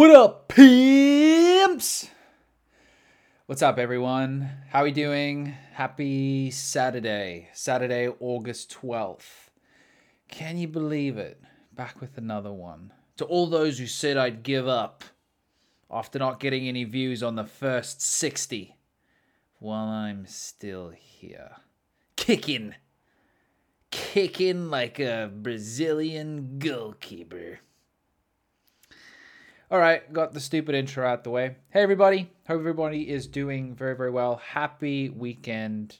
What up, pimps? What's up, everyone? How are we doing? Happy Saturday, Saturday, August 12th. Can you believe it? Back with another one. To all those who said I'd give up after not getting any views on the first 60, well, I'm still here. Kicking. Kicking like a Brazilian goalkeeper. All right, got the stupid intro out the way. Hey, everybody. Hope everybody is doing very, very well. Happy weekend.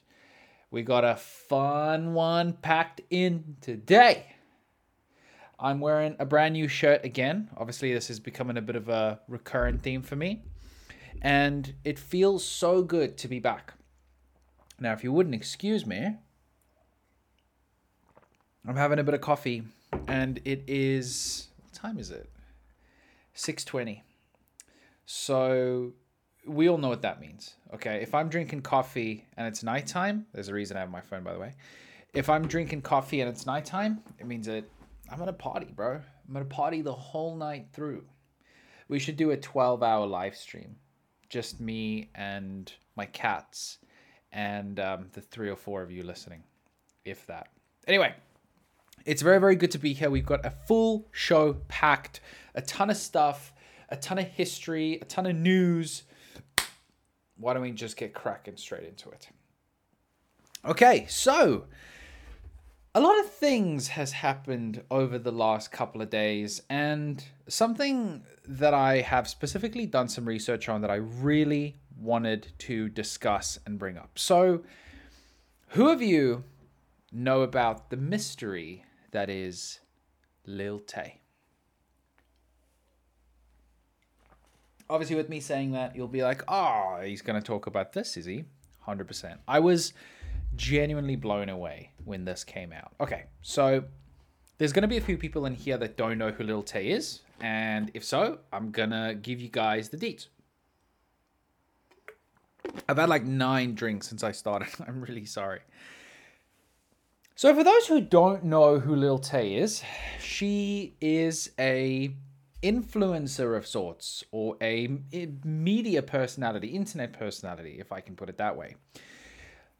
We got a fun one packed in today. I'm wearing a brand new shirt again. Obviously, this is becoming a bit of a recurrent theme for me. And it feels so good to be back. Now, if you wouldn't excuse me, I'm having a bit of coffee, and it is. What time is it? 620. So we all know what that means. Okay. If I'm drinking coffee and it's nighttime, there's a reason I have my phone, by the way. If I'm drinking coffee and it's nighttime, it means that I'm gonna party, bro. I'm gonna party the whole night through. We should do a 12 hour live stream. Just me and my cats and um, the three or four of you listening, if that. Anyway, it's very, very good to be here. We've got a full show packed, a ton of stuff, a ton of history, a ton of news. Why don't we just get cracking straight into it? Okay, so a lot of things has happened over the last couple of days and something that I have specifically done some research on that I really wanted to discuss and bring up. So, who of you know about the mystery that is Lil Tay? Obviously, with me saying that, you'll be like, oh, he's going to talk about this, is he? 100%. I was genuinely blown away when this came out. Okay, so there's going to be a few people in here that don't know who Lil Tay is. And if so, I'm going to give you guys the deets. I've had like nine drinks since I started. I'm really sorry. So, for those who don't know who Lil Tay is, she is a influencer of sorts or a media personality, internet personality, if I can put it that way.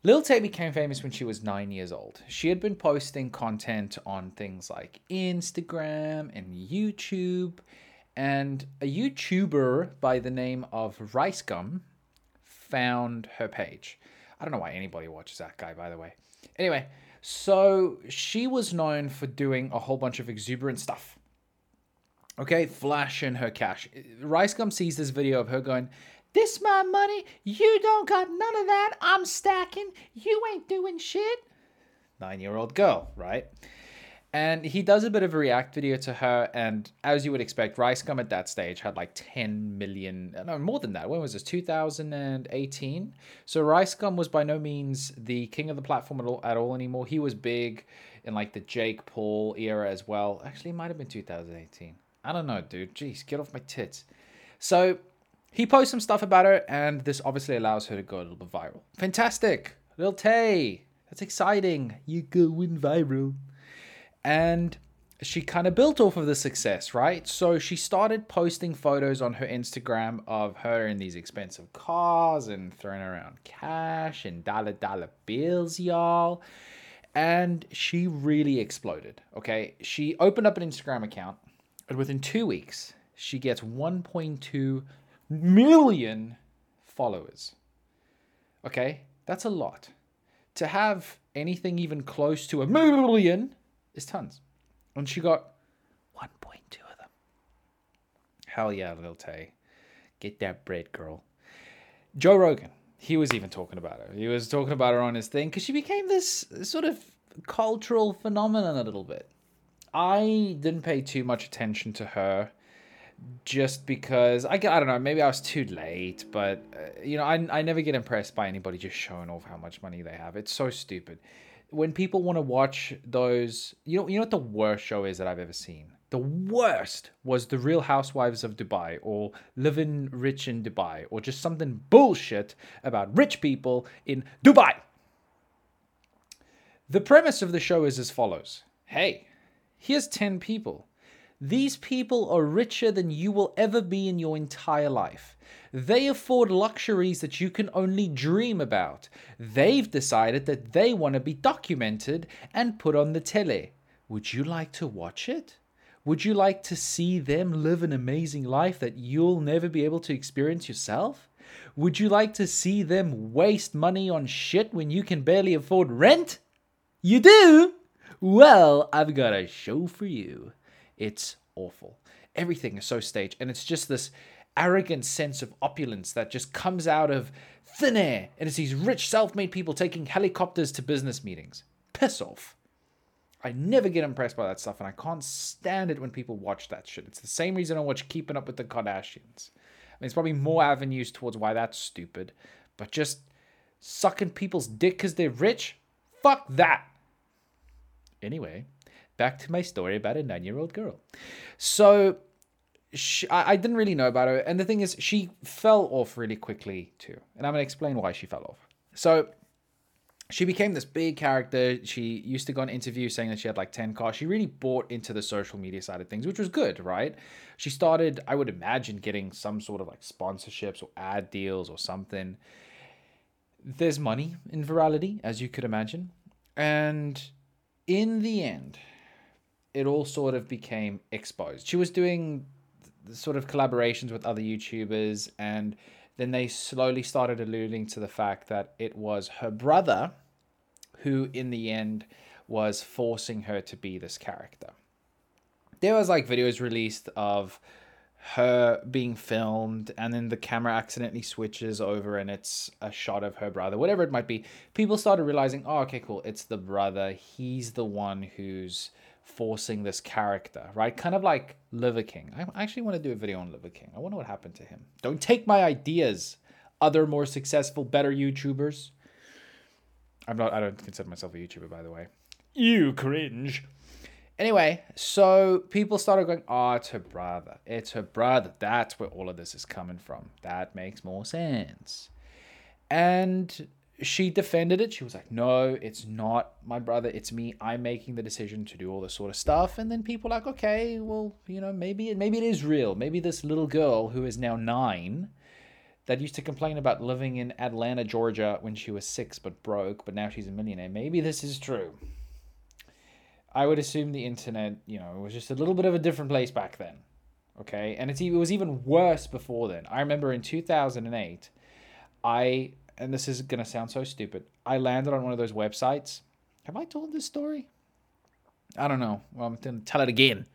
Lil Tay became famous when she was nine years old. She had been posting content on things like Instagram and YouTube, and a YouTuber by the name of Rice Gum found her page. I don't know why anybody watches that guy, by the way. Anyway, so she was known for doing a whole bunch of exuberant stuff. Okay, flashing her cash. Rice Gum sees this video of her going, This my money, you don't got none of that. I'm stacking, you ain't doing shit. Nine year old girl, right? And he does a bit of a react video to her, and as you would expect, Rice Gum at that stage had like 10 million, no, more than that. When was this? 2018. So Rice Gum was by no means the king of the platform at all, at all anymore. He was big in like the Jake Paul era as well. Actually, it might have been 2018. I don't know, dude. Jeez, get off my tits. So he posts some stuff about her, and this obviously allows her to go a little bit viral. Fantastic. Lil Tay. That's exciting. You going viral and she kind of built off of the success, right? So she started posting photos on her Instagram of her in these expensive cars and throwing around cash and dollar dollar bills, y'all. And she really exploded. Okay. She opened up an Instagram account, and within two weeks, she gets 1.2 million followers. Okay. That's a lot. To have anything even close to a million is tons. And she got 1.2 of them. Hell yeah, Lil Tay. Get that bread, girl. Joe Rogan, he was even talking about her. He was talking about her on his thing because she became this sort of cultural phenomenon a little bit. I didn't pay too much attention to her just because I, I don't know maybe I was too late but uh, you know I, I never get impressed by anybody just showing off how much money they have it's so stupid when people want to watch those, you know, you know what the worst show is that I've ever seen. The worst was the Real Housewives of Dubai, or Living Rich in Dubai, or just something bullshit about rich people in Dubai. The premise of the show is as follows: Hey, here's ten people. These people are richer than you will ever be in your entire life. They afford luxuries that you can only dream about. They've decided that they want to be documented and put on the tele. Would you like to watch it? Would you like to see them live an amazing life that you'll never be able to experience yourself? Would you like to see them waste money on shit when you can barely afford rent? You do? Well, I've got a show for you. It's awful. Everything is so staged, and it's just this arrogant sense of opulence that just comes out of thin air. And it's these rich, self made people taking helicopters to business meetings. Piss off. I never get impressed by that stuff, and I can't stand it when people watch that shit. It's the same reason I watch Keeping Up with the Kardashians. I mean, it's probably more avenues towards why that's stupid, but just sucking people's dick because they're rich? Fuck that. Anyway, back to my story about a nine year old girl. So, she, I, I didn't really know about her, and the thing is, she fell off really quickly too. And I'm going to explain why she fell off. So, she became this big character. She used to go on interviews saying that she had like 10 cars. She really bought into the social media side of things, which was good, right? She started, I would imagine, getting some sort of like sponsorships or ad deals or something. There's money in virality, as you could imagine. And in the end, it all sort of became exposed. She was doing sort of collaborations with other YouTubers and then they slowly started alluding to the fact that it was her brother who in the end was forcing her to be this character. There was like videos released of her being filmed and then the camera accidentally switches over and it's a shot of her brother whatever it might be. People started realizing oh okay cool. It's the brother. He's the one who's forcing this character right kind of like liver king i actually want to do a video on liver king i wonder what happened to him don't take my ideas other more successful better youtubers I'm not. I don't consider myself a YouTuber, by the way. You cringe. Anyway, so people started going, "Oh, it's her brother. It's her brother. That's where all of this is coming from. That makes more sense." And she defended it. She was like, "No, it's not my brother. It's me. I'm making the decision to do all this sort of stuff." And then people like, "Okay, well, you know, maybe maybe it is real. Maybe this little girl who is now nine that used to complain about living in Atlanta, Georgia when she was six but broke, but now she's a millionaire. Maybe this is true. I would assume the internet, you know, was just a little bit of a different place back then. Okay. And it's, it was even worse before then. I remember in 2008, I, and this is going to sound so stupid, I landed on one of those websites. Have I told this story? I don't know. Well, I'm going to tell it again.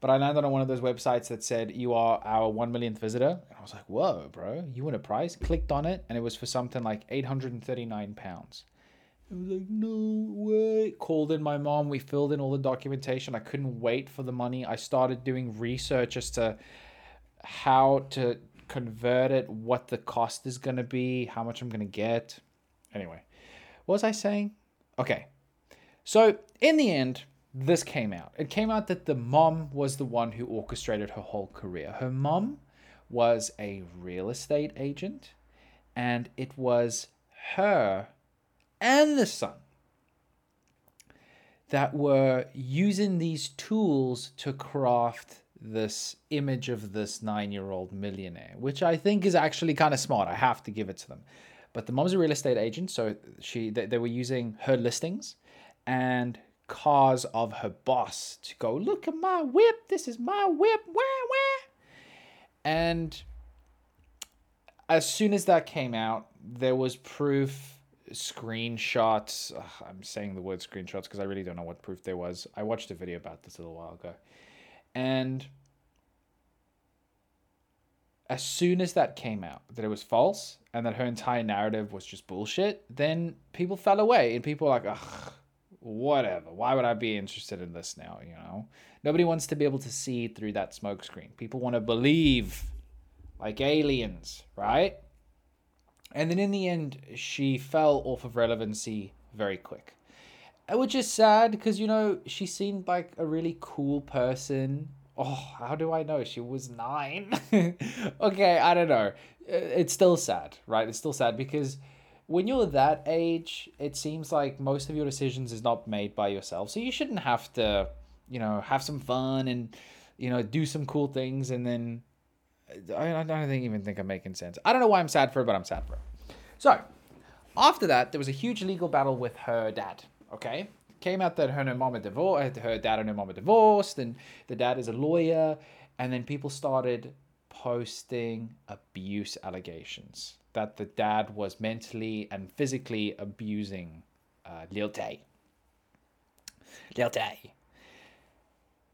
But I landed on one of those websites that said, You are our 1 millionth visitor. And I was like, Whoa, bro, you win a prize? Clicked on it, and it was for something like 839 pounds. I was like, No way. Called in my mom. We filled in all the documentation. I couldn't wait for the money. I started doing research as to how to convert it, what the cost is going to be, how much I'm going to get. Anyway, what was I saying? Okay. So, in the end, this came out. It came out that the mom was the one who orchestrated her whole career. Her mom was a real estate agent, and it was her and the son that were using these tools to craft this image of this nine year old millionaire, which I think is actually kind of smart. I have to give it to them. But the mom's a real estate agent, so she they, they were using her listings and cars of her boss to go, look at my whip, this is my whip, where, where? And as soon as that came out, there was proof, screenshots. Ugh, I'm saying the word screenshots because I really don't know what proof there was. I watched a video about this a little while ago. And as soon as that came out, that it was false and that her entire narrative was just bullshit, then people fell away and people were like, ugh, whatever. Why would I be interested in this now? You know, nobody wants to be able to see through that smokescreen. People want to believe like aliens, right? And then in the end, she fell off of relevancy very quick. Which is sad because, you know, she seemed like a really cool person. Oh, how do I know? She was nine. okay, I don't know. It's still sad, right? It's still sad because when you're that age, it seems like most of your decisions is not made by yourself. So you shouldn't have to, you know, have some fun and you know, do some cool things, and then I, I don't even think I'm making sense. I don't know why I'm sad for but I'm sad for her. So after that, there was a huge legal battle with her dad. Okay, came out that her and her mom are divorced, her dad and her mom are divorced, and the dad is a lawyer, and then people started posting abuse allegations that the dad was mentally and physically abusing uh, Lil Tay. Lil Tay.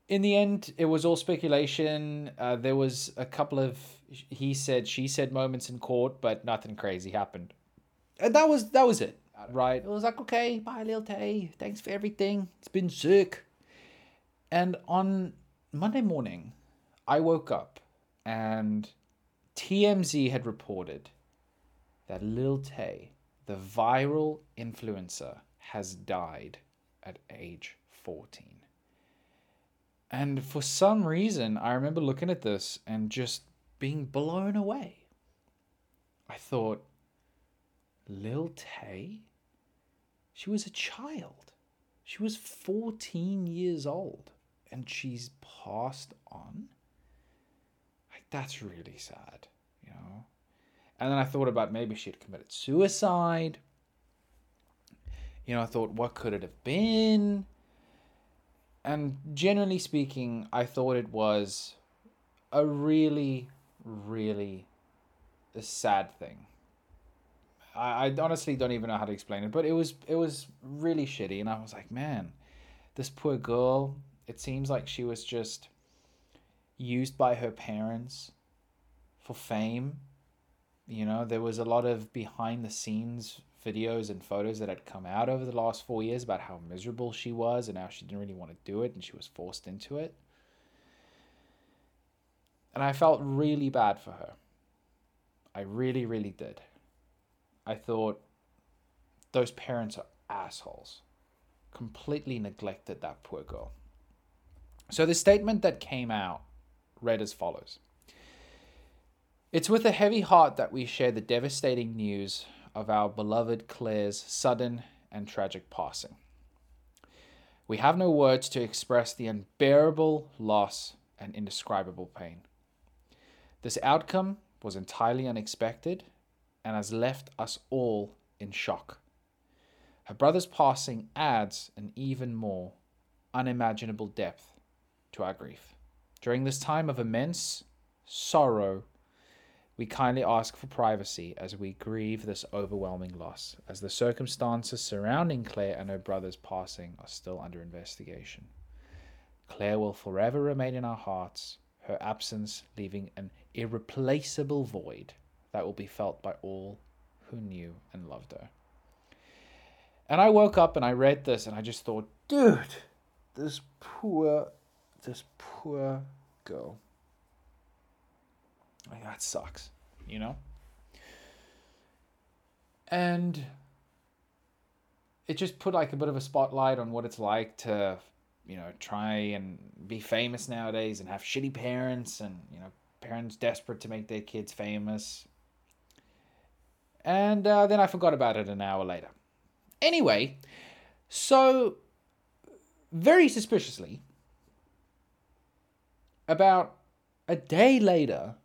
In the end, it was all speculation. Uh, there was a couple of he said, she said moments in court, but nothing crazy happened. And that was that was it, right? It was like, okay, bye, Lil Tay. Thanks for everything. It's been sick. And on Monday morning, I woke up and TMZ had reported that Lil Tay, the viral influencer, has died at age 14. And for some reason, I remember looking at this and just being blown away. I thought, Lil Tay? She was a child. She was 14 years old and she's passed on? Like, that's really sad, you know? And then I thought about maybe she had committed suicide. You know, I thought, what could it have been? And generally speaking, I thought it was a really, really uh, sad thing. I, I honestly don't even know how to explain it, but it was it was really shitty, and I was like, man, this poor girl. It seems like she was just used by her parents for fame. You know, there was a lot of behind the scenes videos and photos that had come out over the last four years about how miserable she was and how she didn't really want to do it and she was forced into it. And I felt really bad for her. I really, really did. I thought those parents are assholes. Completely neglected that poor girl. So the statement that came out read as follows It's with a heavy heart that we share the devastating news of our beloved Claire's sudden and tragic passing. We have no words to express the unbearable loss and indescribable pain. This outcome was entirely unexpected and has left us all in shock. Her brother's passing adds an even more unimaginable depth to our grief. During this time of immense sorrow we kindly ask for privacy as we grieve this overwhelming loss, as the circumstances surrounding Claire and her brother's passing are still under investigation. Claire will forever remain in our hearts, her absence leaving an irreplaceable void that will be felt by all who knew and loved her. And I woke up and I read this and I just thought, dude, this poor, this poor girl. Like, that sucks, you know? And it just put like a bit of a spotlight on what it's like to, you know, try and be famous nowadays and have shitty parents and, you know, parents desperate to make their kids famous. And uh, then I forgot about it an hour later. Anyway, so very suspiciously, about a day later,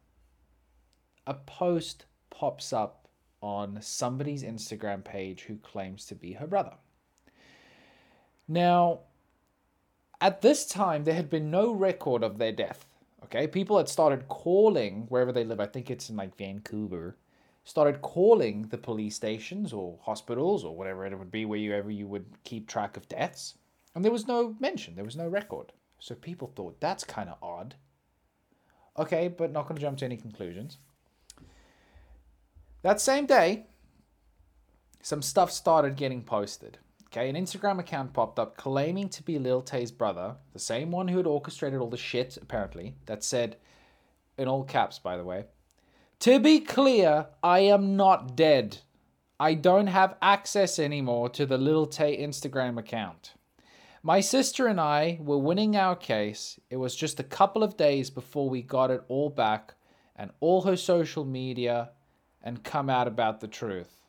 a post pops up on somebody's Instagram page who claims to be her brother. Now, at this time, there had been no record of their death. Okay, people had started calling wherever they live. I think it's in like Vancouver. Started calling the police stations or hospitals or whatever it would be, wherever you would keep track of deaths, and there was no mention. There was no record. So people thought that's kind of odd. Okay, but not going to jump to any conclusions. That same day, some stuff started getting posted. Okay, an Instagram account popped up claiming to be Lil Tay's brother, the same one who had orchestrated all the shit, apparently, that said, in all caps, by the way, To be clear, I am not dead. I don't have access anymore to the Lil Tay Instagram account. My sister and I were winning our case. It was just a couple of days before we got it all back, and all her social media and come out about the truth.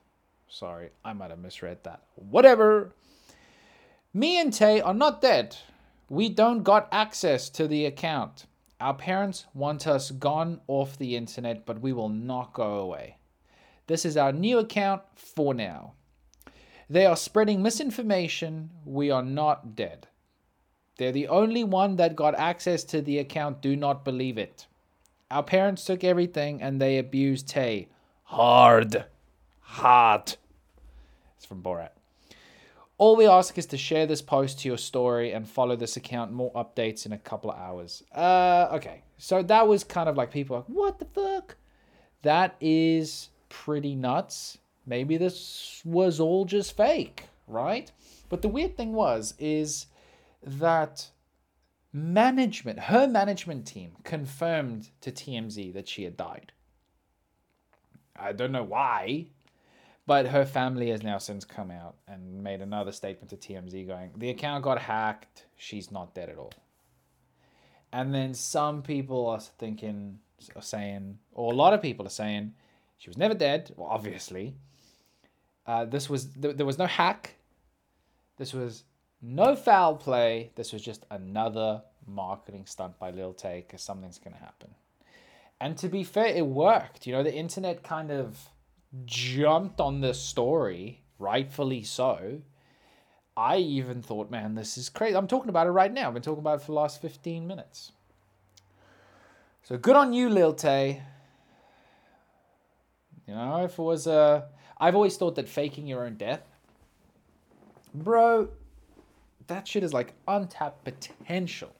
Sorry, I might have misread that. Whatever. Me and Tay are not dead. We don't got access to the account. Our parents want us gone off the internet, but we will not go away. This is our new account for now. They are spreading misinformation. We are not dead. They're the only one that got access to the account. Do not believe it. Our parents took everything and they abused Tay. Hard. Hard. It's from Borat. All we ask is to share this post to your story and follow this account. More updates in a couple of hours. Uh, okay. So that was kind of like people like, what the fuck? That is pretty nuts. Maybe this was all just fake, right? But the weird thing was, is that management, her management team confirmed to TMZ that she had died. I don't know why, but her family has now since come out and made another statement to TMZ going, the account got hacked. She's not dead at all. And then some people are thinking, are saying, or a lot of people are saying, she was never dead. Well, obviously. Uh, this was, th- there was no hack. This was no foul play. This was just another marketing stunt by Lil Tay because something's going to happen. And to be fair, it worked. You know, the internet kind of jumped on this story, rightfully so. I even thought, man, this is crazy. I'm talking about it right now. I've been talking about it for the last 15 minutes. So good on you, Lil Tay. You know, if it was a. Uh, I've always thought that faking your own death. Bro, that shit is like untapped potential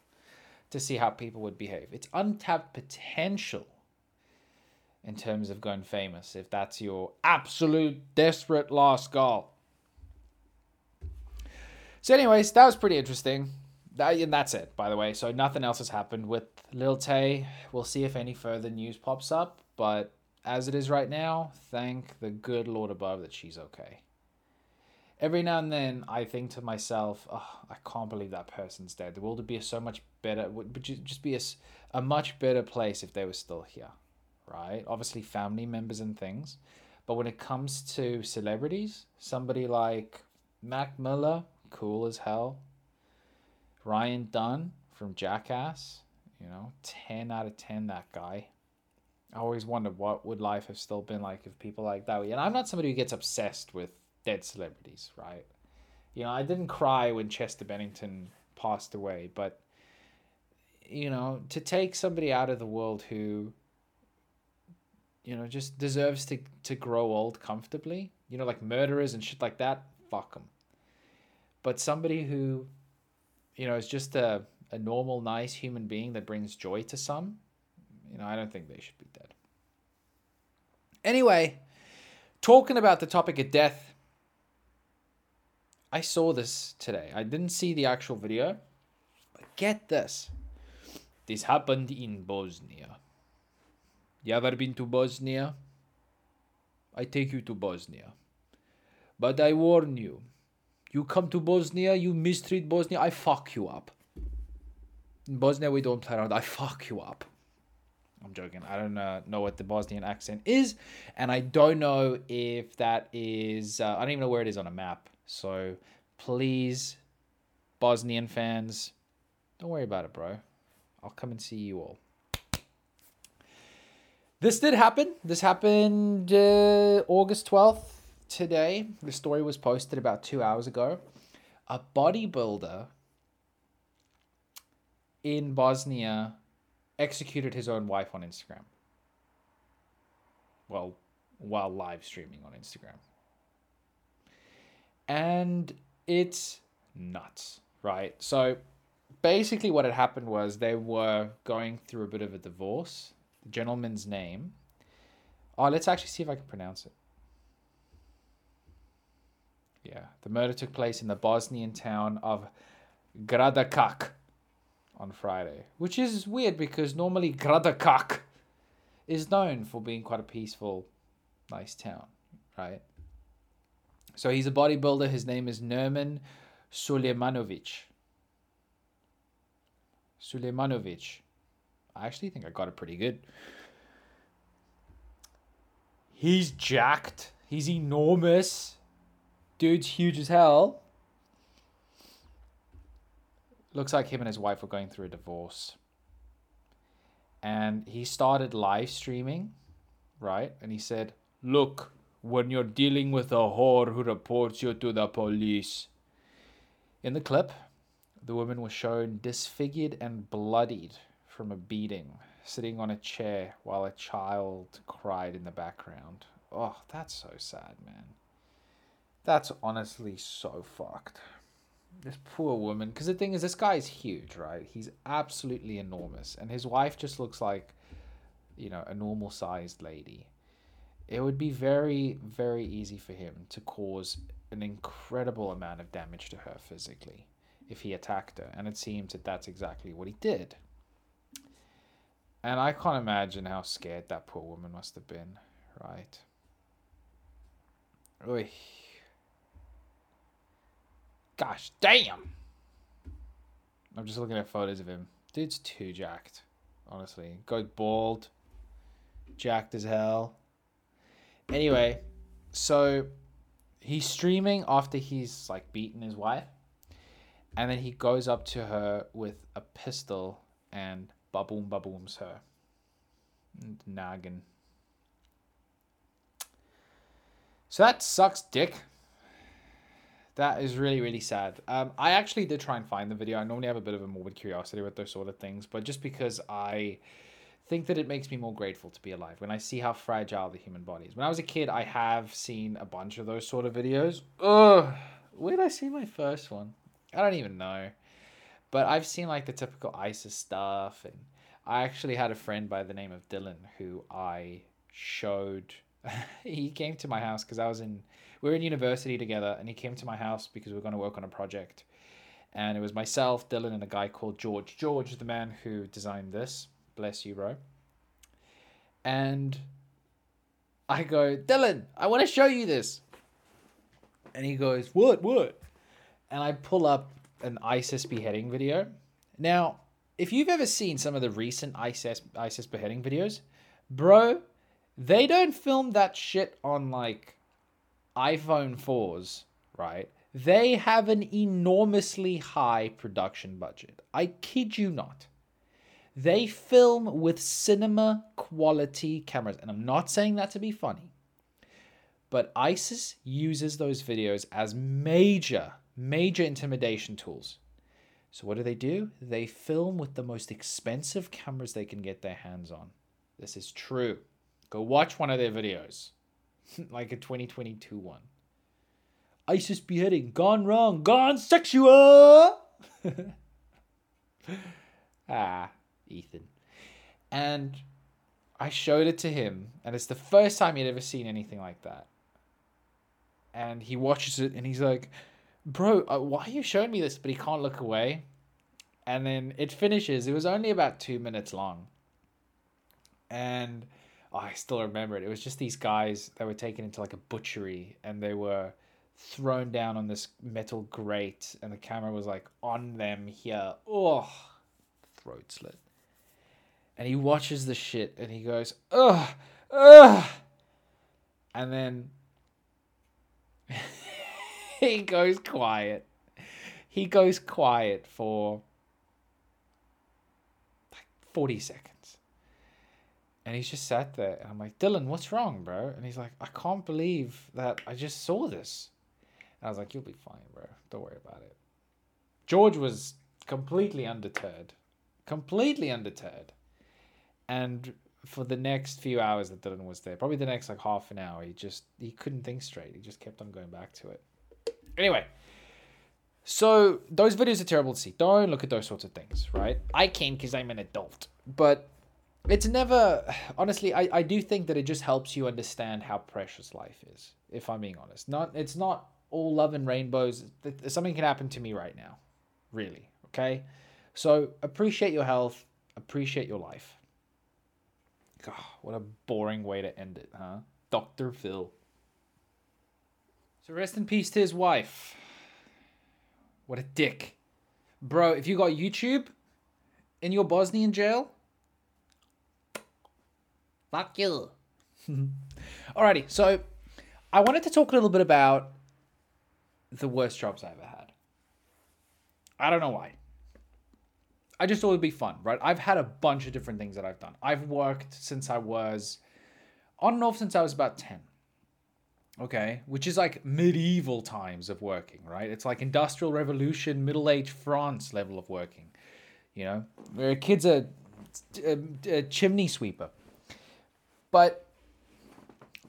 to see how people would behave. It's untapped potential in terms of going famous if that's your absolute desperate last goal. So, anyways, that was pretty interesting. That, and that's it, by the way. So, nothing else has happened with Lil Tay. We'll see if any further news pops up. But as it is right now, thank the good Lord above that she's okay. Every now and then, I think to myself, oh, I can't believe that person's dead. The world would be so much better, would just be a, a much better place if they were still here right? Obviously, family members and things. But when it comes to celebrities, somebody like Mac Miller, cool as hell. Ryan Dunn from Jackass, you know, 10 out of 10, that guy. I always wondered what would life have still been like if people like that. Were. And I'm not somebody who gets obsessed with dead celebrities, right? You know, I didn't cry when Chester Bennington passed away, but you know, to take somebody out of the world who you know, just deserves to to grow old comfortably. You know, like murderers and shit like that. Fuck them. But somebody who, you know, is just a a normal, nice human being that brings joy to some, you know, I don't think they should be dead. Anyway, talking about the topic of death, I saw this today. I didn't see the actual video, but get this. This happened in Bosnia. You ever been to Bosnia? I take you to Bosnia. But I warn you, you come to Bosnia, you mistreat Bosnia, I fuck you up. In Bosnia, we don't play around. I fuck you up. I'm joking. I don't uh, know what the Bosnian accent is, and I don't know if that is. Uh, I don't even know where it is on a map. So please, Bosnian fans, don't worry about it, bro. I'll come and see you all. This did happen. This happened uh, August 12th today. The story was posted about two hours ago. A bodybuilder in Bosnia executed his own wife on Instagram. Well, while live streaming on Instagram. And it's nuts, right? So basically, what had happened was they were going through a bit of a divorce gentleman's name. Oh, let's actually see if I can pronounce it. Yeah, the murder took place in the Bosnian town of Gradakak on Friday, which is weird because normally Gradakak is known for being quite a peaceful, nice town, right? So he's a bodybuilder. His name is Nermin Sulejmanovic. Sulejmanovic. I actually think I got it pretty good. He's jacked. He's enormous. Dude's huge as hell. Looks like him and his wife were going through a divorce. and he started live streaming, right? And he said, "Look, when you're dealing with a whore who reports you to the police." In the clip, the woman was shown disfigured and bloodied from a beating, sitting on a chair while a child cried in the background. Oh, that's so sad, man. That's honestly so fucked. This poor woman. Because the thing is, this guy is huge, right? He's absolutely enormous. And his wife just looks like, you know, a normal sized lady. It would be very, very easy for him to cause an incredible amount of damage to her physically if he attacked her. And it seems that that's exactly what he did. And I can't imagine how scared that poor woman must have been, right? Oy. Gosh damn. I'm just looking at photos of him. Dude's too jacked, honestly. Goes bald, jacked as hell. Anyway, so he's streaming after he's like beaten his wife, and then he goes up to her with a pistol and baboom babooms her. And nagging. So that sucks dick. That is really, really sad. Um, I actually did try and find the video. I normally have a bit of a morbid curiosity with those sort of things, but just because I think that it makes me more grateful to be alive when I see how fragile the human body is. When I was a kid, I have seen a bunch of those sort of videos. Ugh, where did I see my first one? I don't even know. But I've seen like the typical ISIS stuff, and I actually had a friend by the name of Dylan who I showed. he came to my house because I was in we were in university together, and he came to my house because we were going to work on a project. And it was myself, Dylan, and a guy called George. George the man who designed this. Bless you, bro. And I go, Dylan, I want to show you this. And he goes, What? What? And I pull up an ISIS beheading video. Now, if you've ever seen some of the recent ISIS ISIS beheading videos, bro, they don't film that shit on like iPhone 4s, right? They have an enormously high production budget. I kid you not. They film with cinema quality cameras. And I'm not saying that to be funny. But ISIS uses those videos as major, major intimidation tools. So, what do they do? They film with the most expensive cameras they can get their hands on. This is true. Go watch one of their videos. like a 2022 one. ISIS beheading gone wrong, gone sexual. ah, Ethan. And I showed it to him, and it's the first time he'd ever seen anything like that. And he watches it, and he's like, "Bro, uh, why are you showing me this?" But he can't look away. And then it finishes. It was only about two minutes long. And oh, I still remember it. It was just these guys that were taken into like a butchery and they were thrown down on this metal grate and the camera was like on them here. Oh, throat slit. And he watches the shit and he goes, ugh, ugh. And then he goes quiet. He goes quiet for like 40 seconds. And he's just sat there. And I'm like, Dylan, what's wrong, bro? And he's like, I can't believe that I just saw this. And I was like, you'll be fine, bro. Don't worry about it. George was completely undeterred. Completely undeterred. And for the next few hours that Dylan was there, probably the next like half an hour, he just he couldn't think straight. He just kept on going back to it. Anyway, so those videos are terrible to see. Don't look at those sorts of things, right? I can because I'm an adult. But it's never honestly I, I do think that it just helps you understand how precious life is if i'm being honest not it's not all love and rainbows something can happen to me right now really okay so appreciate your health appreciate your life God, what a boring way to end it huh dr phil so rest in peace to his wife what a dick bro if you got youtube in your bosnian jail Fuck you. Alrighty, so I wanted to talk a little bit about the worst jobs I ever had. I don't know why. I just thought it'd be fun, right? I've had a bunch of different things that I've done. I've worked since I was on and off since I was about 10. Okay, which is like medieval times of working, right? It's like industrial revolution, middle age France level of working. You know, where a kid's a, a, a chimney sweeper. But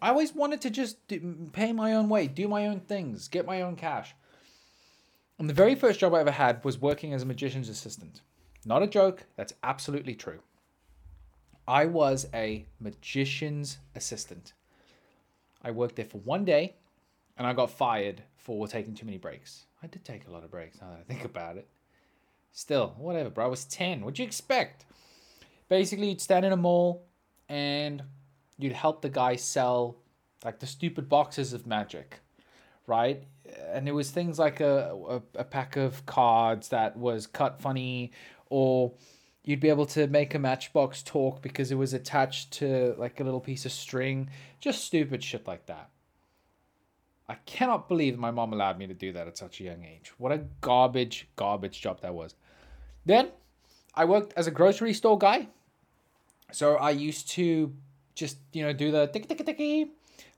I always wanted to just do, pay my own way, do my own things, get my own cash. And the very first job I ever had was working as a magician's assistant. Not a joke, that's absolutely true. I was a magician's assistant. I worked there for one day and I got fired for taking too many breaks. I did take a lot of breaks now that I think about it. Still, whatever, bro. I was 10. What'd you expect? Basically, you'd stand in a mall and you'd help the guy sell like the stupid boxes of magic, right? And it was things like a, a, a pack of cards that was cut funny, or you'd be able to make a matchbox talk because it was attached to like a little piece of string. Just stupid shit like that. I cannot believe my mom allowed me to do that at such a young age. What a garbage, garbage job that was. Then I worked as a grocery store guy. So I used to just you know do the tick tick tick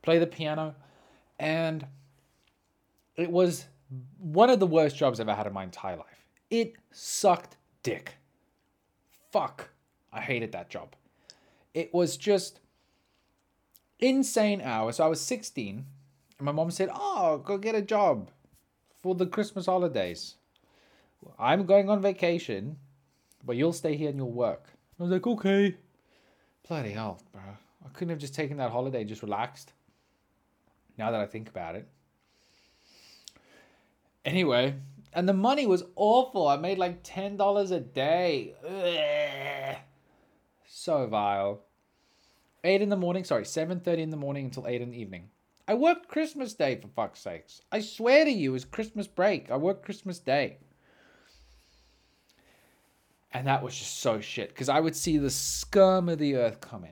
play the piano, and it was one of the worst jobs I've ever had in my entire life. It sucked dick. Fuck, I hated that job. It was just insane hours. So I was 16, and my mom said, "Oh, go get a job for the Christmas holidays. I'm going on vacation, but you'll stay here and you'll work." I was like, "Okay." Bloody hell, bro. I couldn't have just taken that holiday, just relaxed. Now that I think about it. Anyway, and the money was awful. I made like ten dollars a day. Ugh. So vile. Eight in the morning, sorry, seven thirty in the morning until eight in the evening. I worked Christmas Day for fuck's sakes. I swear to you, it was Christmas break. I worked Christmas Day. And that was just so shit because I would see the scum of the earth come in.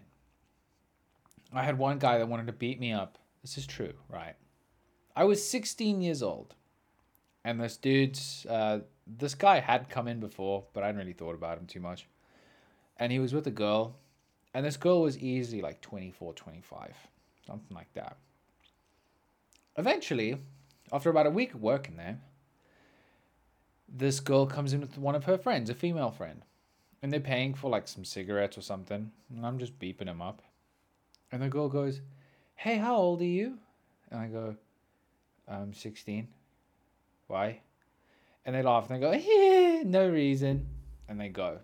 I had one guy that wanted to beat me up. This is true, right? I was 16 years old, and this dude's, uh, this guy had come in before, but I hadn't really thought about him too much. And he was with a girl, and this girl was easily like 24, 25, something like that. Eventually, after about a week of working there, this girl comes in with one of her friends, a female friend, and they're paying for like some cigarettes or something, and I'm just beeping him up. And the girl goes, Hey, how old are you? And I go, I'm 16. Why? And they laugh and they go, Yeah, no reason. And they go.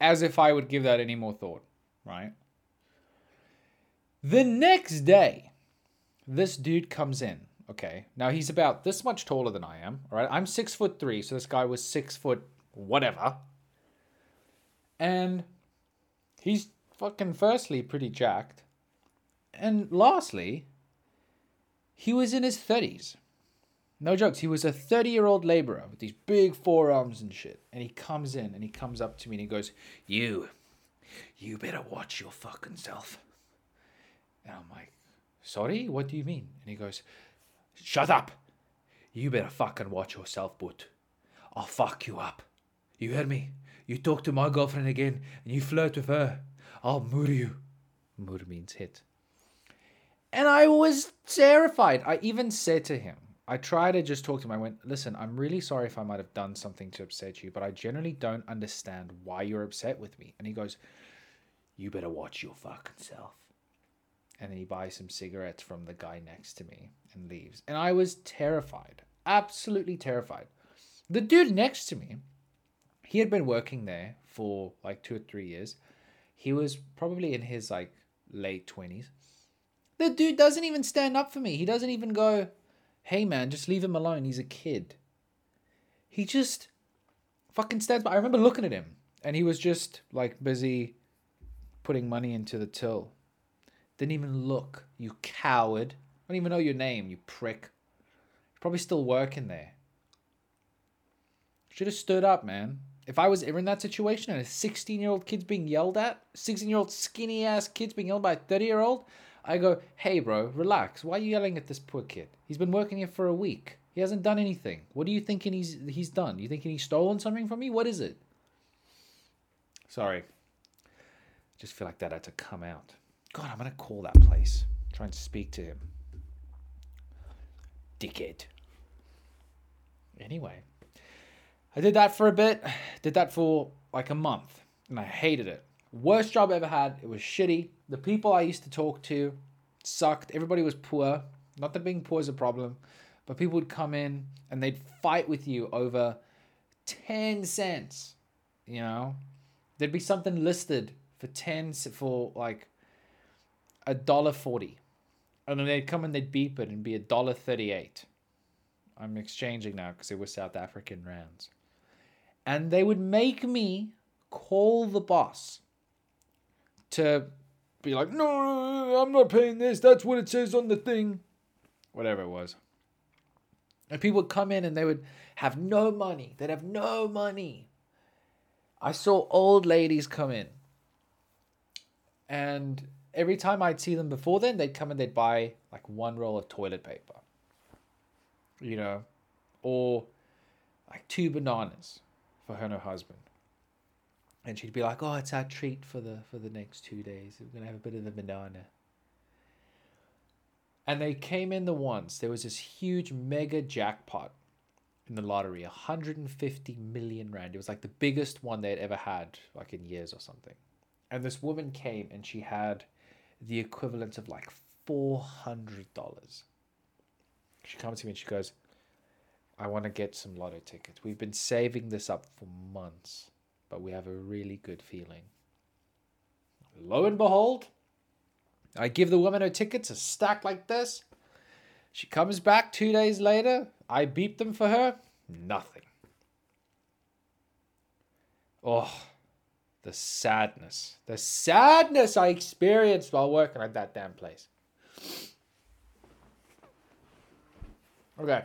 As if I would give that any more thought, right? The next day, this dude comes in. Okay. Now he's about this much taller than I am. All right. I'm six foot three. So this guy was six foot whatever. And He's fucking firstly pretty jacked. And lastly, he was in his 30s. No jokes, he was a 30 year old laborer with these big forearms and shit. And he comes in and he comes up to me and he goes, You, you better watch your fucking self. And I'm like, Sorry, what do you mean? And he goes, Shut up. You better fucking watch yourself, but I'll fuck you up. You heard me? You talk to my girlfriend again and you flirt with her. I'll murder you. Murder means hit. And I was terrified. I even said to him, I tried to just talk to him. I went, listen, I'm really sorry if I might have done something to upset you, but I generally don't understand why you're upset with me. And he goes, You better watch your fucking self. And then he buys some cigarettes from the guy next to me and leaves. And I was terrified, absolutely terrified. The dude next to me, he had been working there for like two or three years. He was probably in his like late 20s. The dude doesn't even stand up for me. He doesn't even go, hey man, just leave him alone. He's a kid. He just fucking stands by. I remember looking at him and he was just like busy putting money into the till. Didn't even look, you coward. I don't even know your name, you prick. You're probably still working there. Should have stood up, man if I was ever in that situation and a 16 year old kid's being yelled at, 16 year old skinny ass kid's being yelled by a 30 year old, I go, hey bro, relax. Why are you yelling at this poor kid? He's been working here for a week. He hasn't done anything. What are you thinking he's he's done? You thinking he's stolen something from me? What is it? Sorry. Just feel like that had to come out. God, I'm gonna call that place. Try and speak to him. Dickhead. Anyway. I did that for a bit. Did that for like a month. And I hated it. Worst job I ever had. It was shitty. The people I used to talk to sucked. Everybody was poor. Not that being poor is a problem, but people would come in and they'd fight with you over 10 cents. You know, there'd be something listed for 10 for like a dollar 40. And then they'd come and they'd beep it and be a dollar 38. I'm exchanging now because it was South African rands. And they would make me call the boss to be like, no, I'm not paying this. That's what it says on the thing. Whatever it was. And people would come in and they would have no money. They'd have no money. I saw old ladies come in. And every time I'd see them before then, they'd come and they'd buy like one roll of toilet paper. You know, or like two bananas for her and her husband and she'd be like, "Oh, it's our treat for the for the next two days. We're gonna have a bit of the banana." And they came in the once. There was this huge mega jackpot in the lottery, 150 million rand. It was like the biggest one they'd ever had, like in years or something. And this woman came and she had the equivalent of like four hundred dollars. She comes to me and she goes, "I want to get some lotto tickets. We've been saving this up for months." But we have a really good feeling. Lo and behold, I give the woman her tickets, a stack like this. She comes back two days later. I beep them for her. Nothing. Oh, the sadness. The sadness I experienced while working at that damn place. Okay.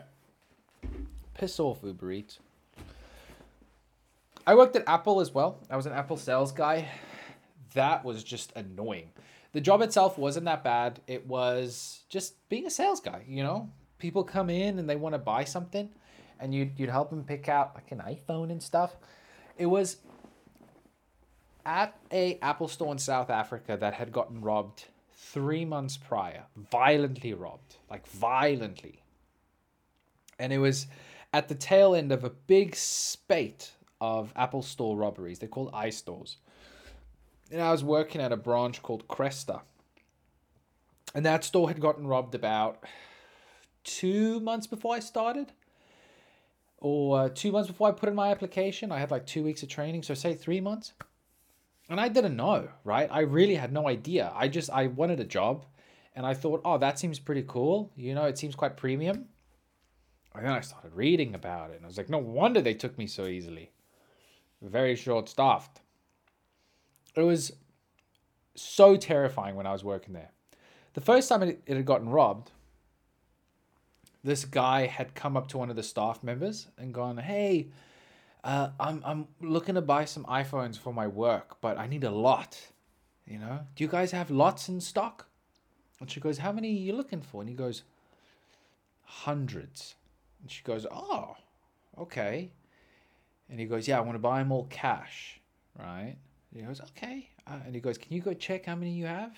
Piss off, Uber Eats. I worked at Apple as well. I was an Apple sales guy. That was just annoying. The job itself wasn't that bad. It was just being a sales guy, you know? People come in and they want to buy something and you'd, you'd help them pick out like an iPhone and stuff. It was at a Apple store in South Africa that had gotten robbed three months prior, violently robbed, like violently. And it was at the tail end of a big spate of Apple Store robberies. They're called iStores. And I was working at a branch called Cresta. And that store had gotten robbed about two months before I started. Or uh, two months before I put in my application. I had like two weeks of training. So say three months. And I didn't know, right? I really had no idea. I just, I wanted a job. And I thought, oh, that seems pretty cool. You know, it seems quite premium. And then I started reading about it. And I was like, no wonder they took me so easily very short staffed. It was so terrifying when I was working there. The first time it, it had gotten robbed, this guy had come up to one of the staff members and gone, "Hey, uh, I'm I'm looking to buy some iPhones for my work, but I need a lot. You know, do you guys have lots in stock?" And she goes, "How many are you looking for?" And he goes, hundreds. And she goes, "Oh, okay." And he goes, Yeah, I want to buy them all cash, right? He goes, Okay. Uh, and he goes, Can you go check how many you have?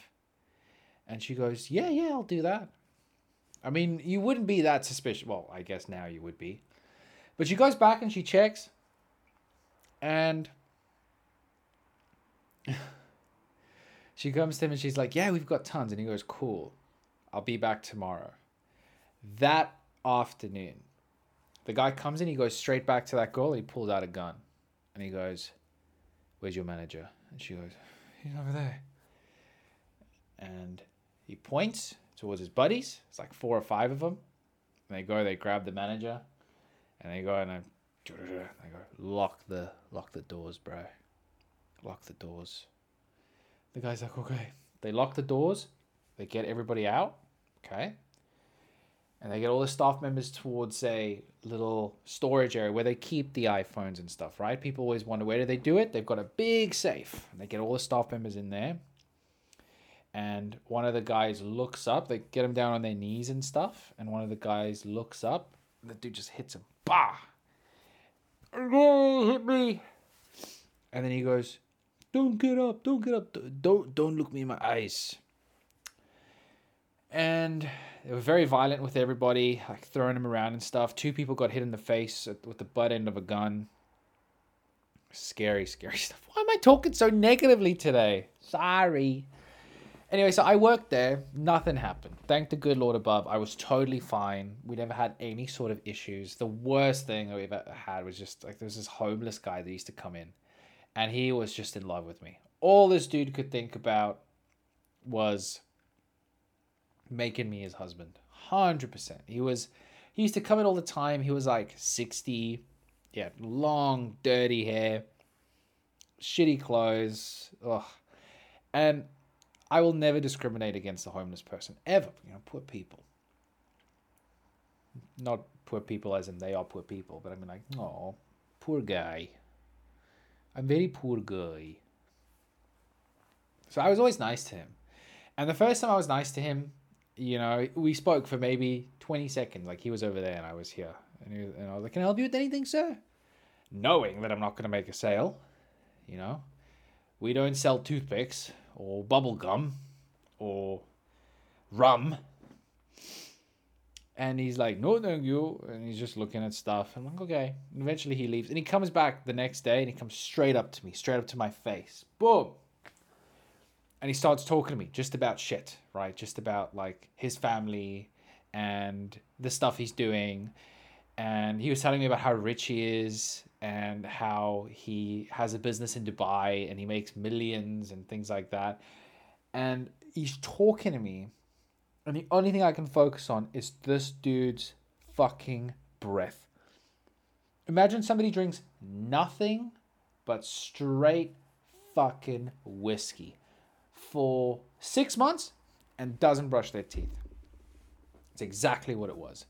And she goes, Yeah, yeah, I'll do that. I mean, you wouldn't be that suspicious. Well, I guess now you would be. But she goes back and she checks. And she comes to him and she's like, Yeah, we've got tons. And he goes, Cool. I'll be back tomorrow. That afternoon, the guy comes in, he goes straight back to that girl, he pulls out a gun. And he goes, Where's your manager? And she goes, He's over there. And he points towards his buddies. It's like four or five of them. And they go, they grab the manager, and they go and they, go, lock the lock the doors, bro. Lock the doors. The guy's like, okay. They lock the doors. They get everybody out. Okay and they get all the staff members towards a little storage area where they keep the iPhones and stuff, right? People always wonder where do they do it? They've got a big safe. And they get all the staff members in there. And one of the guys looks up, they get them down on their knees and stuff, and one of the guys looks up and The dude just hits him. Bah! Oh, hit me. And then he goes, Don't get up, don't get up, don't don't look me in my eyes. And they were very violent with everybody, like throwing them around and stuff. Two people got hit in the face with the butt end of a gun. Scary, scary stuff. Why am I talking so negatively today? Sorry. Anyway, so I worked there. Nothing happened. Thank the good Lord above. I was totally fine. We never had any sort of issues. The worst thing I ever had was just like there was this homeless guy that used to come in, and he was just in love with me. All this dude could think about was making me his husband. 100%. He was he used to come in all the time. He was like 60. Yeah, long dirty hair, shitty clothes. Ugh. And I will never discriminate against a homeless person ever. You know, poor people. Not poor people as in they are poor people, but I mean like, oh, poor guy. I'm very poor guy. So I was always nice to him. And the first time I was nice to him, you know, we spoke for maybe 20 seconds. Like he was over there and I was here. And, he, and I was like, Can I help you with anything, sir? Knowing that I'm not going to make a sale, you know, we don't sell toothpicks or bubble gum or rum. And he's like, no, thank you. And he's just looking at stuff. I'm like, okay. And eventually he leaves. And he comes back the next day and he comes straight up to me, straight up to my face. Boom. And he starts talking to me just about shit, right? Just about like his family and the stuff he's doing. And he was telling me about how rich he is and how he has a business in Dubai and he makes millions and things like that. And he's talking to me, and the only thing I can focus on is this dude's fucking breath. Imagine somebody drinks nothing but straight fucking whiskey for six months and doesn't brush their teeth. It's exactly what it was.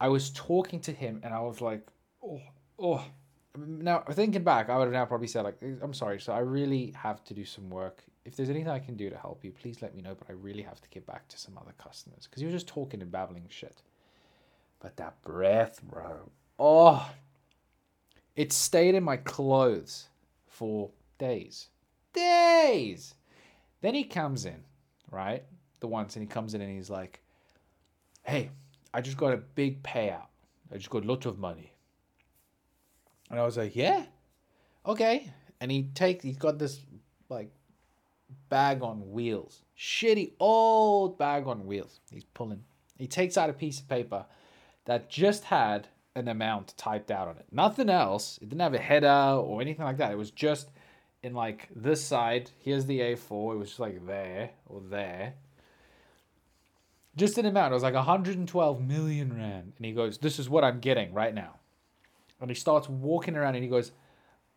I was talking to him and I was like, oh, oh, now thinking back, I would have now probably said like, eh, "I'm sorry, so I really have to do some work. If there's anything I can do to help you, please let me know. But I really have to get back to some other customers because you were just talking and babbling shit. But that breath, bro, oh, it stayed in my clothes for days, days. Then he comes in, right, the once, and he comes in and he's like, "Hey, I just got a big payout. I just got a lot of money." And I was like, yeah, okay. And he takes, he's got this like bag on wheels, shitty old bag on wheels. He's pulling. He takes out a piece of paper that just had an amount typed out on it. Nothing else. It didn't have a header or anything like that. It was just in like this side. Here's the A4. It was just like there or there. Just an amount. It was like 112 million rand. And he goes, This is what I'm getting right now and he starts walking around and he goes,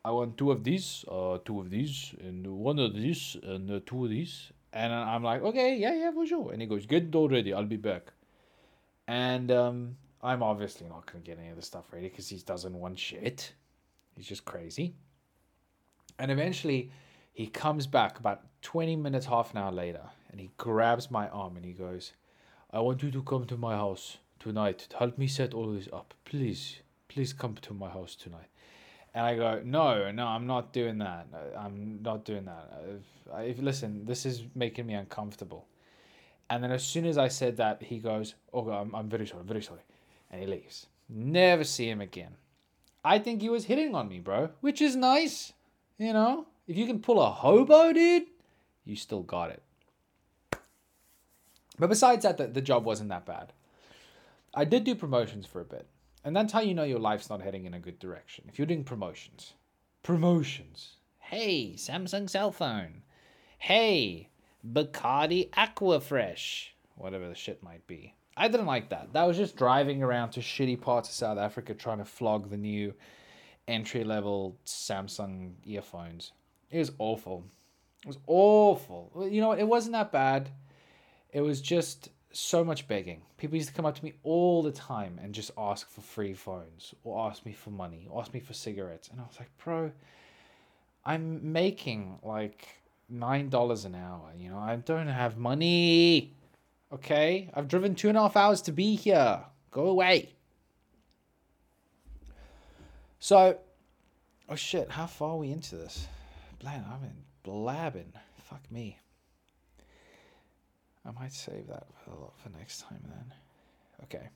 I want two of these, uh, two of these, and one of these, and uh, two of these. And I'm like, okay, yeah, yeah, for sure. And he goes, get it all ready. I'll be back. And um, I'm obviously not going to get any of the stuff ready because he doesn't want shit. He's just crazy. And eventually, he comes back about 20 minutes, half an hour later, and he grabs my arm and he goes, I want you to come to my house tonight. Help me set all this up, please please come to my house tonight. And I go, no, no, I'm not doing that. I'm not doing that. If, if, listen, this is making me uncomfortable. And then as soon as I said that, he goes, oh, I'm, I'm very sorry, very sorry. And he leaves. Never see him again. I think he was hitting on me, bro, which is nice. You know, if you can pull a hobo, dude, you still got it. But besides that, the, the job wasn't that bad. I did do promotions for a bit. And that's how you know your life's not heading in a good direction. If you're doing promotions, promotions. Hey, Samsung cell phone. Hey, Bacardi Aquafresh. Whatever the shit might be. I didn't like that. That was just driving around to shitty parts of South Africa trying to flog the new entry level Samsung earphones. It was awful. It was awful. You know, it wasn't that bad. It was just so much begging. People used to come up to me all the time and just ask for free phones or ask me for money or ask me for cigarettes. And I was like, bro, I'm making like $9 an hour. You know, I don't have money. Okay? I've driven two and a half hours to be here. Go away. So, oh shit, how far are we into this? Blam, I've been blabbing. Fuck me. I might save that for, for next time then. Okay.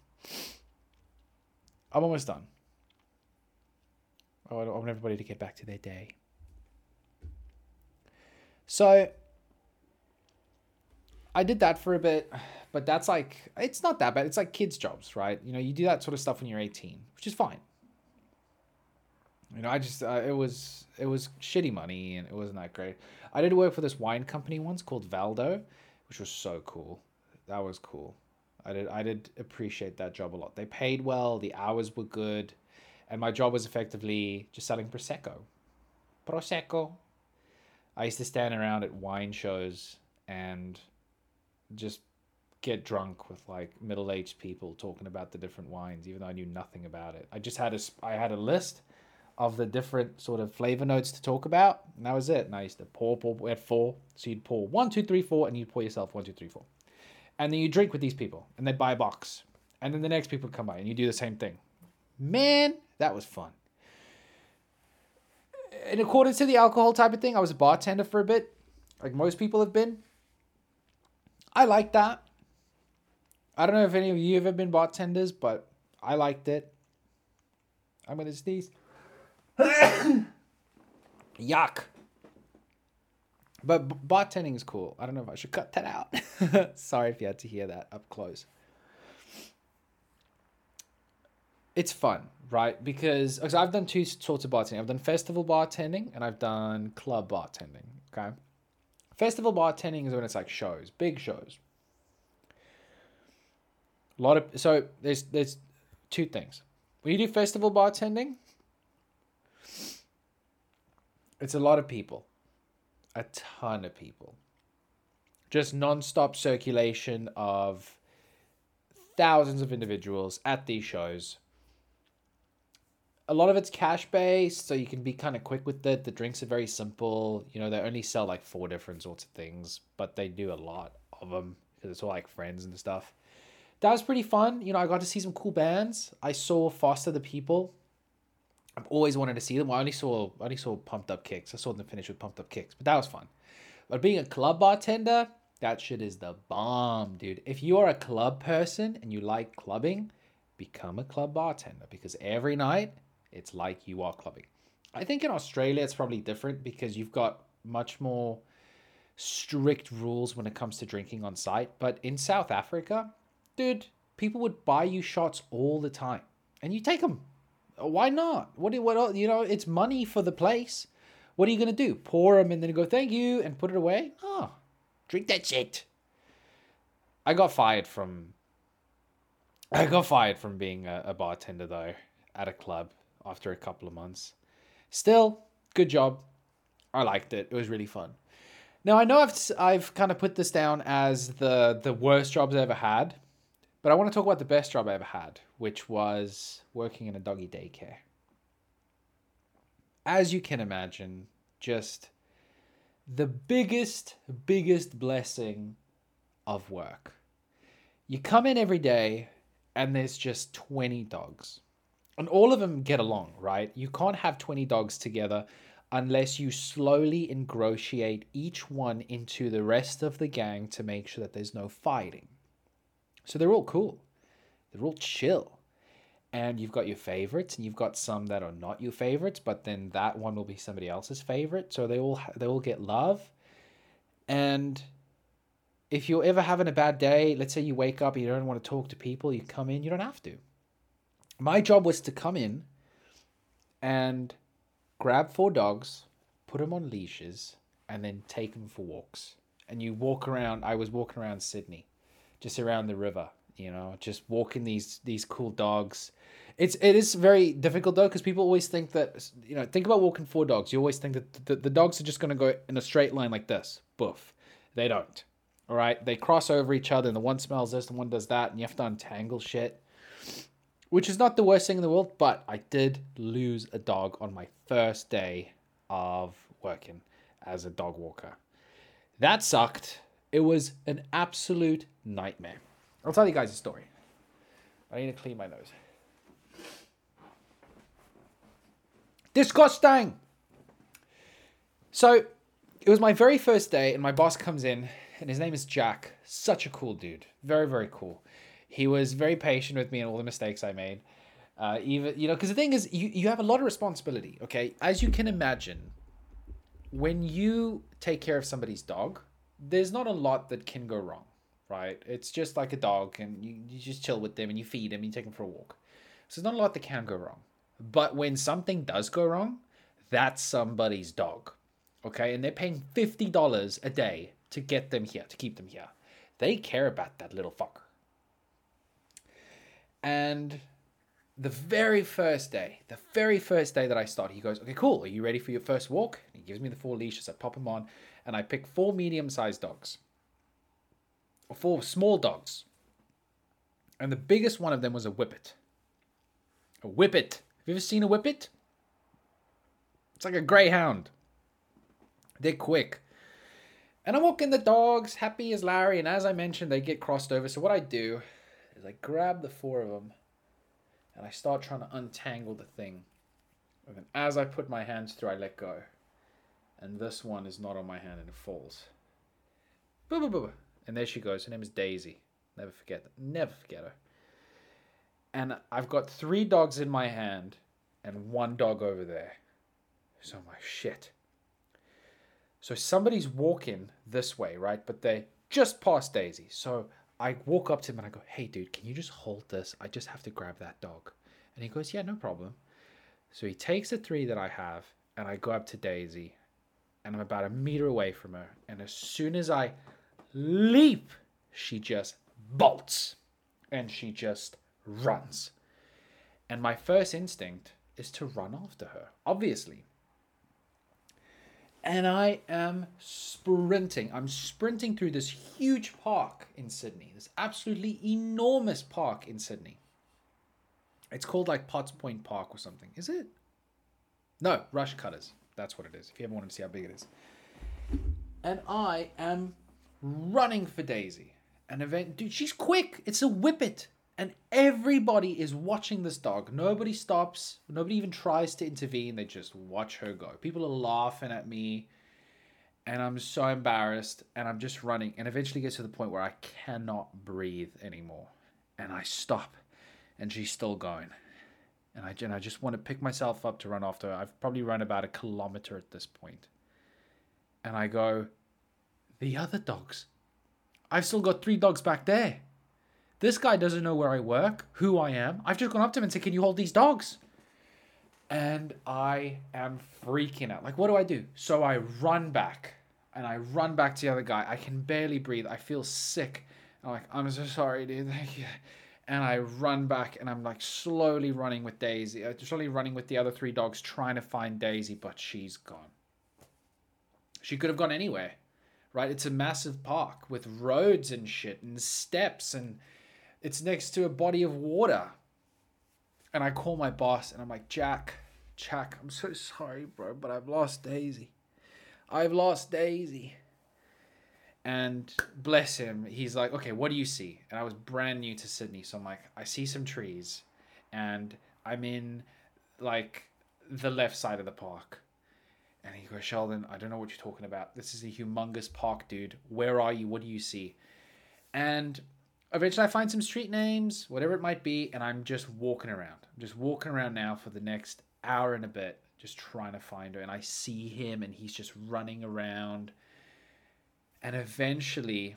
I'm almost done. Oh, I want everybody to get back to their day. So, I did that for a bit, but that's like, it's not that bad. It's like kids' jobs, right? You know, you do that sort of stuff when you're 18, which is fine. You know, I just, uh, it was, it was shitty money and it wasn't that great. I did work for this wine company once called Valdo, which was so cool. That was cool. I did I did appreciate that job a lot. They paid well, the hours were good, and my job was effectively just selling prosecco. Prosecco. I used to stand around at wine shows and just get drunk with like middle-aged people talking about the different wines even though I knew nothing about it. I just had a I had a list of the different sort of flavor notes to talk about, and that was it. And I used to pour, pour, we had four, so you'd pour one, two, three, four, and you'd pour yourself one, two, three, four. And then you drink with these people and they'd buy a box. And then the next people come by and you do the same thing. Man that was fun. In accordance to the alcohol type of thing i was a bartender for a bit like most people have been. I like that. I don't know if any of you have ever been bartenders but i liked it. I'm gonna sneeze yuck but bartending is cool. I don't know if I should cut that out. Sorry if you had to hear that up close. It's fun, right? Because I've done two sorts of bartending. I've done festival bartending and I've done club bartending. Okay. Festival bartending is when it's like shows, big shows. A lot of so there's there's two things. When you do festival bartending, it's a lot of people a ton of people. Just non-stop circulation of thousands of individuals at these shows. A lot of it's cash based, so you can be kind of quick with it. The drinks are very simple. You know, they only sell like four different sorts of things, but they do a lot of them because it's all like friends and stuff. That was pretty fun. You know, I got to see some cool bands. I saw Foster the People I've always wanted to see them. I only saw I only saw Pumped Up Kicks. I saw them finish with Pumped Up Kicks, but that was fun. But being a club bartender, that shit is the bomb, dude. If you are a club person and you like clubbing, become a club bartender because every night it's like you are clubbing. I think in Australia it's probably different because you've got much more strict rules when it comes to drinking on site. But in South Africa, dude, people would buy you shots all the time and you take them why not? What do what oh, you know? It's money for the place. What are you gonna do? Pour them and then go thank you and put it away? Oh, drink that shit. I got fired from. I got fired from being a, a bartender though at a club after a couple of months. Still, good job. I liked it. It was really fun. Now I know I've I've kind of put this down as the the worst jobs I ever had, but I want to talk about the best job I ever had, which was working in a doggy daycare. As you can imagine, just the biggest, biggest blessing of work. You come in every day and there's just 20 dogs. And all of them get along, right? You can't have 20 dogs together unless you slowly ingratiate each one into the rest of the gang to make sure that there's no fighting. So they're all cool. They're all chill. And you've got your favorites, and you've got some that are not your favorites, but then that one will be somebody else's favorite. So they all they all get love. And if you're ever having a bad day, let's say you wake up, you don't want to talk to people, you come in, you don't have to. My job was to come in and grab four dogs, put them on leashes, and then take them for walks. And you walk around. I was walking around Sydney just around the river you know just walking these these cool dogs. It's it is very difficult though because people always think that you know think about walking four dogs. You always think that the, the dogs are just going to go in a straight line like this. Boof. They don't. All right? They cross over each other and the one smells this and one does that and you have to untangle shit. Which is not the worst thing in the world but i did lose a dog on my first day of working as a dog walker. That sucked it was an absolute nightmare. I'll tell you guys a story. I need to clean my nose. Disgusting. So it was my very first day, and my boss comes in, and his name is Jack. Such a cool dude. Very, very cool. He was very patient with me and all the mistakes I made. Uh, even you know, because the thing is, you you have a lot of responsibility. Okay, as you can imagine, when you take care of somebody's dog, there's not a lot that can go wrong, right? It's just like a dog, and you, you just chill with them and you feed them and you take them for a walk. So there's not a lot that can go wrong. But when something does go wrong, that's somebody's dog. Okay, and they're paying fifty dollars a day to get them here, to keep them here. They care about that little fucker. And the very first day, the very first day that I start, he goes, Okay, cool. Are you ready for your first walk? And he gives me the four leashes. I pop them on, and I pick four medium sized dogs, or four small dogs. And the biggest one of them was a whippet. A whippet. Have you ever seen a whippet? It's like a greyhound. They're quick. And I'm walking the dogs, happy as Larry, and as I mentioned, they get crossed over. So what I do is I grab the four of them and I start trying to untangle the thing. And as I put my hands through, I let go. And this one is not on my hand and it falls. Boo, boo, boo. And there she goes. Her name is Daisy. Never forget that. Never forget her. And I've got three dogs in my hand and one dog over there. So I'm like, shit. So somebody's walking this way, right? But they just passed Daisy. So I walk up to him and I go, hey, dude, can you just hold this? I just have to grab that dog. And he goes, yeah, no problem. So he takes the three that I have and I go up to Daisy and I'm about a meter away from her. And as soon as I leap, she just bolts and she just runs. And my first instinct is to run after her, obviously. And I am sprinting. I'm sprinting through this huge park in Sydney, this absolutely enormous park in Sydney. It's called like Potts Point Park or something. Is it? No, Rushcutters. That's what it is. If you ever wanted to see how big it is. And I am running for Daisy. And event, dude, she's quick. It's a whippet. And everybody is watching this dog. Nobody stops. Nobody even tries to intervene. They just watch her go. People are laughing at me. And I'm so embarrassed. And I'm just running. And eventually gets to the point where I cannot breathe anymore. And I stop. And she's still going. And I, and I just want to pick myself up to run after. I've probably run about a kilometer at this point. And I go, the other dogs. I've still got three dogs back there. This guy doesn't know where I work, who I am. I've just gone up to him and said, Can you hold these dogs? And I am freaking out. Like, what do I do? So I run back and I run back to the other guy. I can barely breathe. I feel sick. I'm like, I'm so sorry, dude. Thank you. And I run back and I'm like slowly running with Daisy, uh, slowly running with the other three dogs, trying to find Daisy, but she's gone. She could have gone anywhere, right? It's a massive park with roads and shit and steps and it's next to a body of water. And I call my boss and I'm like, Jack, Jack, I'm so sorry, bro, but I've lost Daisy. I've lost Daisy. And bless him, he's like, okay, what do you see? And I was brand new to Sydney, so I'm like, I see some trees, and I'm in like the left side of the park. And he goes, Sheldon, I don't know what you're talking about. This is a humongous park, dude. Where are you? What do you see? And eventually I find some street names, whatever it might be, and I'm just walking around. I'm just walking around now for the next hour and a bit, just trying to find her. And I see him, and he's just running around. And eventually,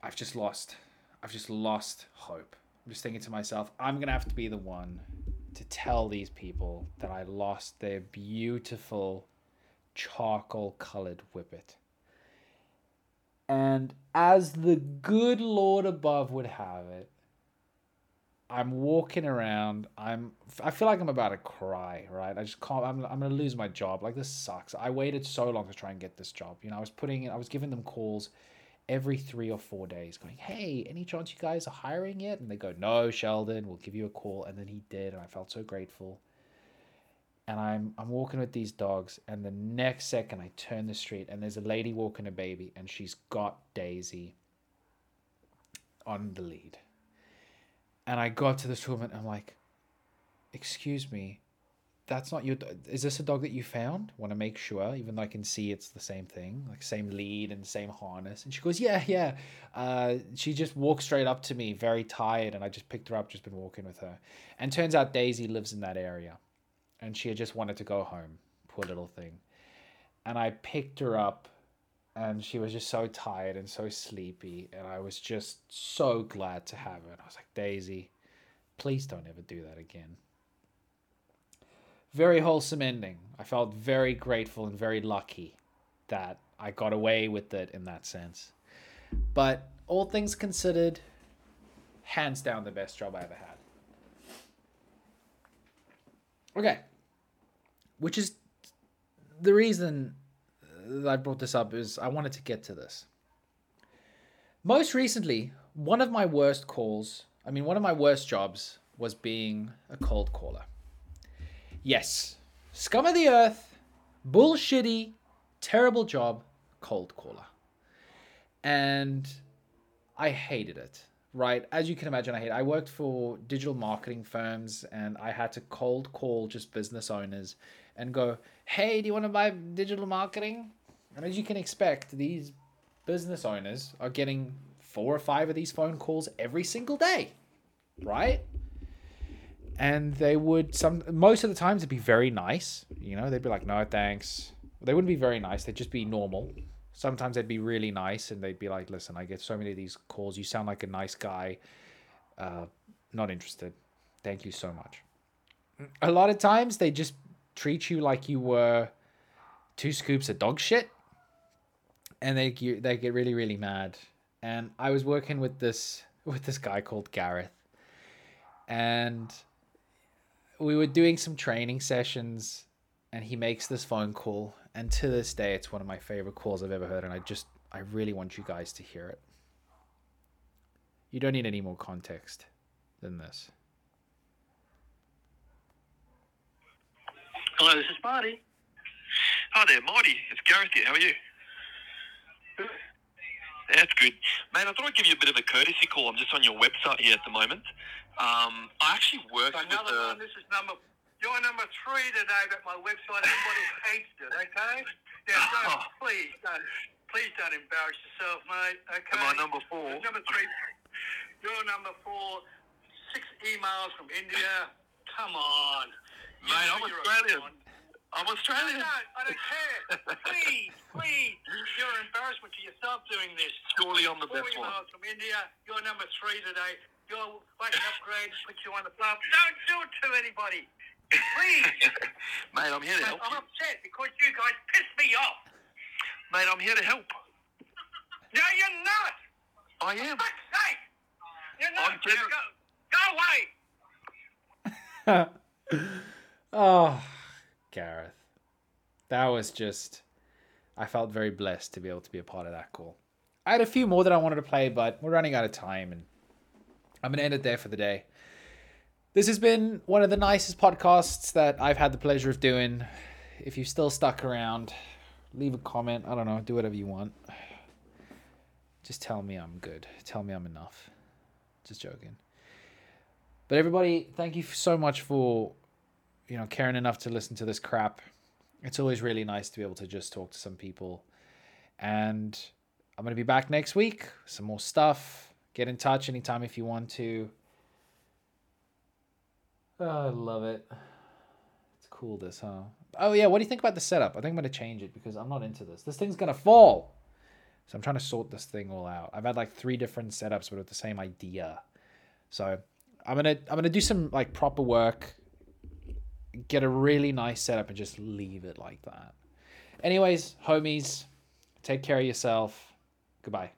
I've just lost. I've just lost hope. I'm just thinking to myself, I'm going to have to be the one to tell these people that I lost their beautiful charcoal colored whippet. And as the good Lord above would have it, I'm walking around. I'm. I feel like I'm about to cry. Right. I just can't. I'm. I'm gonna lose my job. Like this sucks. I waited so long to try and get this job. You know, I was putting. I was giving them calls every three or four days, going, "Hey, any chance you guys are hiring yet?" And they go, "No, Sheldon. We'll give you a call." And then he did, and I felt so grateful. And I'm I'm walking with these dogs, and the next second I turn the street, and there's a lady walking a baby, and she's got Daisy on the lead and I go up to this woman. And I'm like, "Excuse me, that's not your. Is this a dog that you found? Want to make sure, even though I can see it's the same thing, like same lead and same harness. And she goes, yeah, yeah. Uh, she just walked straight up to me, very tired, and I just picked her up. Just been walking with her, and turns out Daisy lives in that area, and she had just wanted to go home. Poor little thing. And I picked her up, and she was just so tired and so sleepy, and I was just so glad to have her. And I was like, Daisy, please don't ever do that again very wholesome ending. I felt very grateful and very lucky that I got away with it in that sense. But all things considered, hands down the best job I ever had. Okay. Which is the reason I brought this up is I wanted to get to this. Most recently, one of my worst calls, I mean, one of my worst jobs was being a cold caller. Yes. Scum of the earth, bullshitty, terrible job, cold caller. And I hated it, right? As you can imagine, I hate it. I worked for digital marketing firms and I had to cold call just business owners and go, hey, do you want to buy digital marketing? And as you can expect, these business owners are getting four or five of these phone calls every single day, right? and they would some most of the times it'd be very nice you know they'd be like no thanks. They wouldn't be very nice they'd just be normal. Sometimes they'd be really nice and they'd be like listen i get so many of these calls you sound like a nice guy. Uh, not interested. Thank you so much. A lot of times they just treat you like you were two scoops of dog shit and they you- they get really really mad and i was working with this with this guy called gareth and we were doing some training sessions and he makes this phone call and to this day it's one of my favorite calls i've ever heard and i just i really want you guys to hear it you don't need any more context than this Hello, this is Marty. Hi there, Marty. It's Gareth here. How are you? That's good. Man, I thought I'd give you a bit of a courtesy call. I'm just on your website here at the moment. Um, I actually work with Another the... one. This is number. You're number three today but my website. Everybody hates it. Okay. Yeah. Don't, please don't. Please don't embarrass yourself, mate. Okay. Am I number four? Number three. You're number four. Six emails from India. Come on. You Mate, know I'm you're a Australian. con. I'm No, Australian. no, I don't care. please, please. You're an embarrassment to yourself doing this. Surely I'm the Four best one. from India. You're number three today. You're waking up grade, put you on the floor. Don't do it to anybody. Please. Mate, I'm here to help. I'm you. upset because you guys piss me off. Mate, I'm here to help. No, you're not. I am. For fuck's sake. You're not. I'm gener- go, go away. oh gareth. That was just i felt very blessed to be able to be a part of that call. I had a few more that i wanted to play but we're running out of time and i'm going to end it there for the day. This has been one of the nicest podcasts that i've had the pleasure of doing. If you've still stuck around leave a comment. I don't know do whatever you want. Just tell me i'm good. Tell me i'm enough. Just joking. But everybody, thank you so much for you know caring enough to listen to this crap. It's always really nice to be able to just talk to some people. And I'm gonna be back next week. Some more stuff. Get in touch anytime if you want to. Oh, I love it. It's cool this, huh? Oh yeah, what do you think about the setup? I think I'm gonna change it because I'm not into this. This thing's gonna fall. So I'm trying to sort this thing all out. I've had like three different setups, but with the same idea. So I'm gonna I'm gonna do some like proper work, get a really nice setup, and just leave it like that. Anyways, homies, take care of yourself. Goodbye.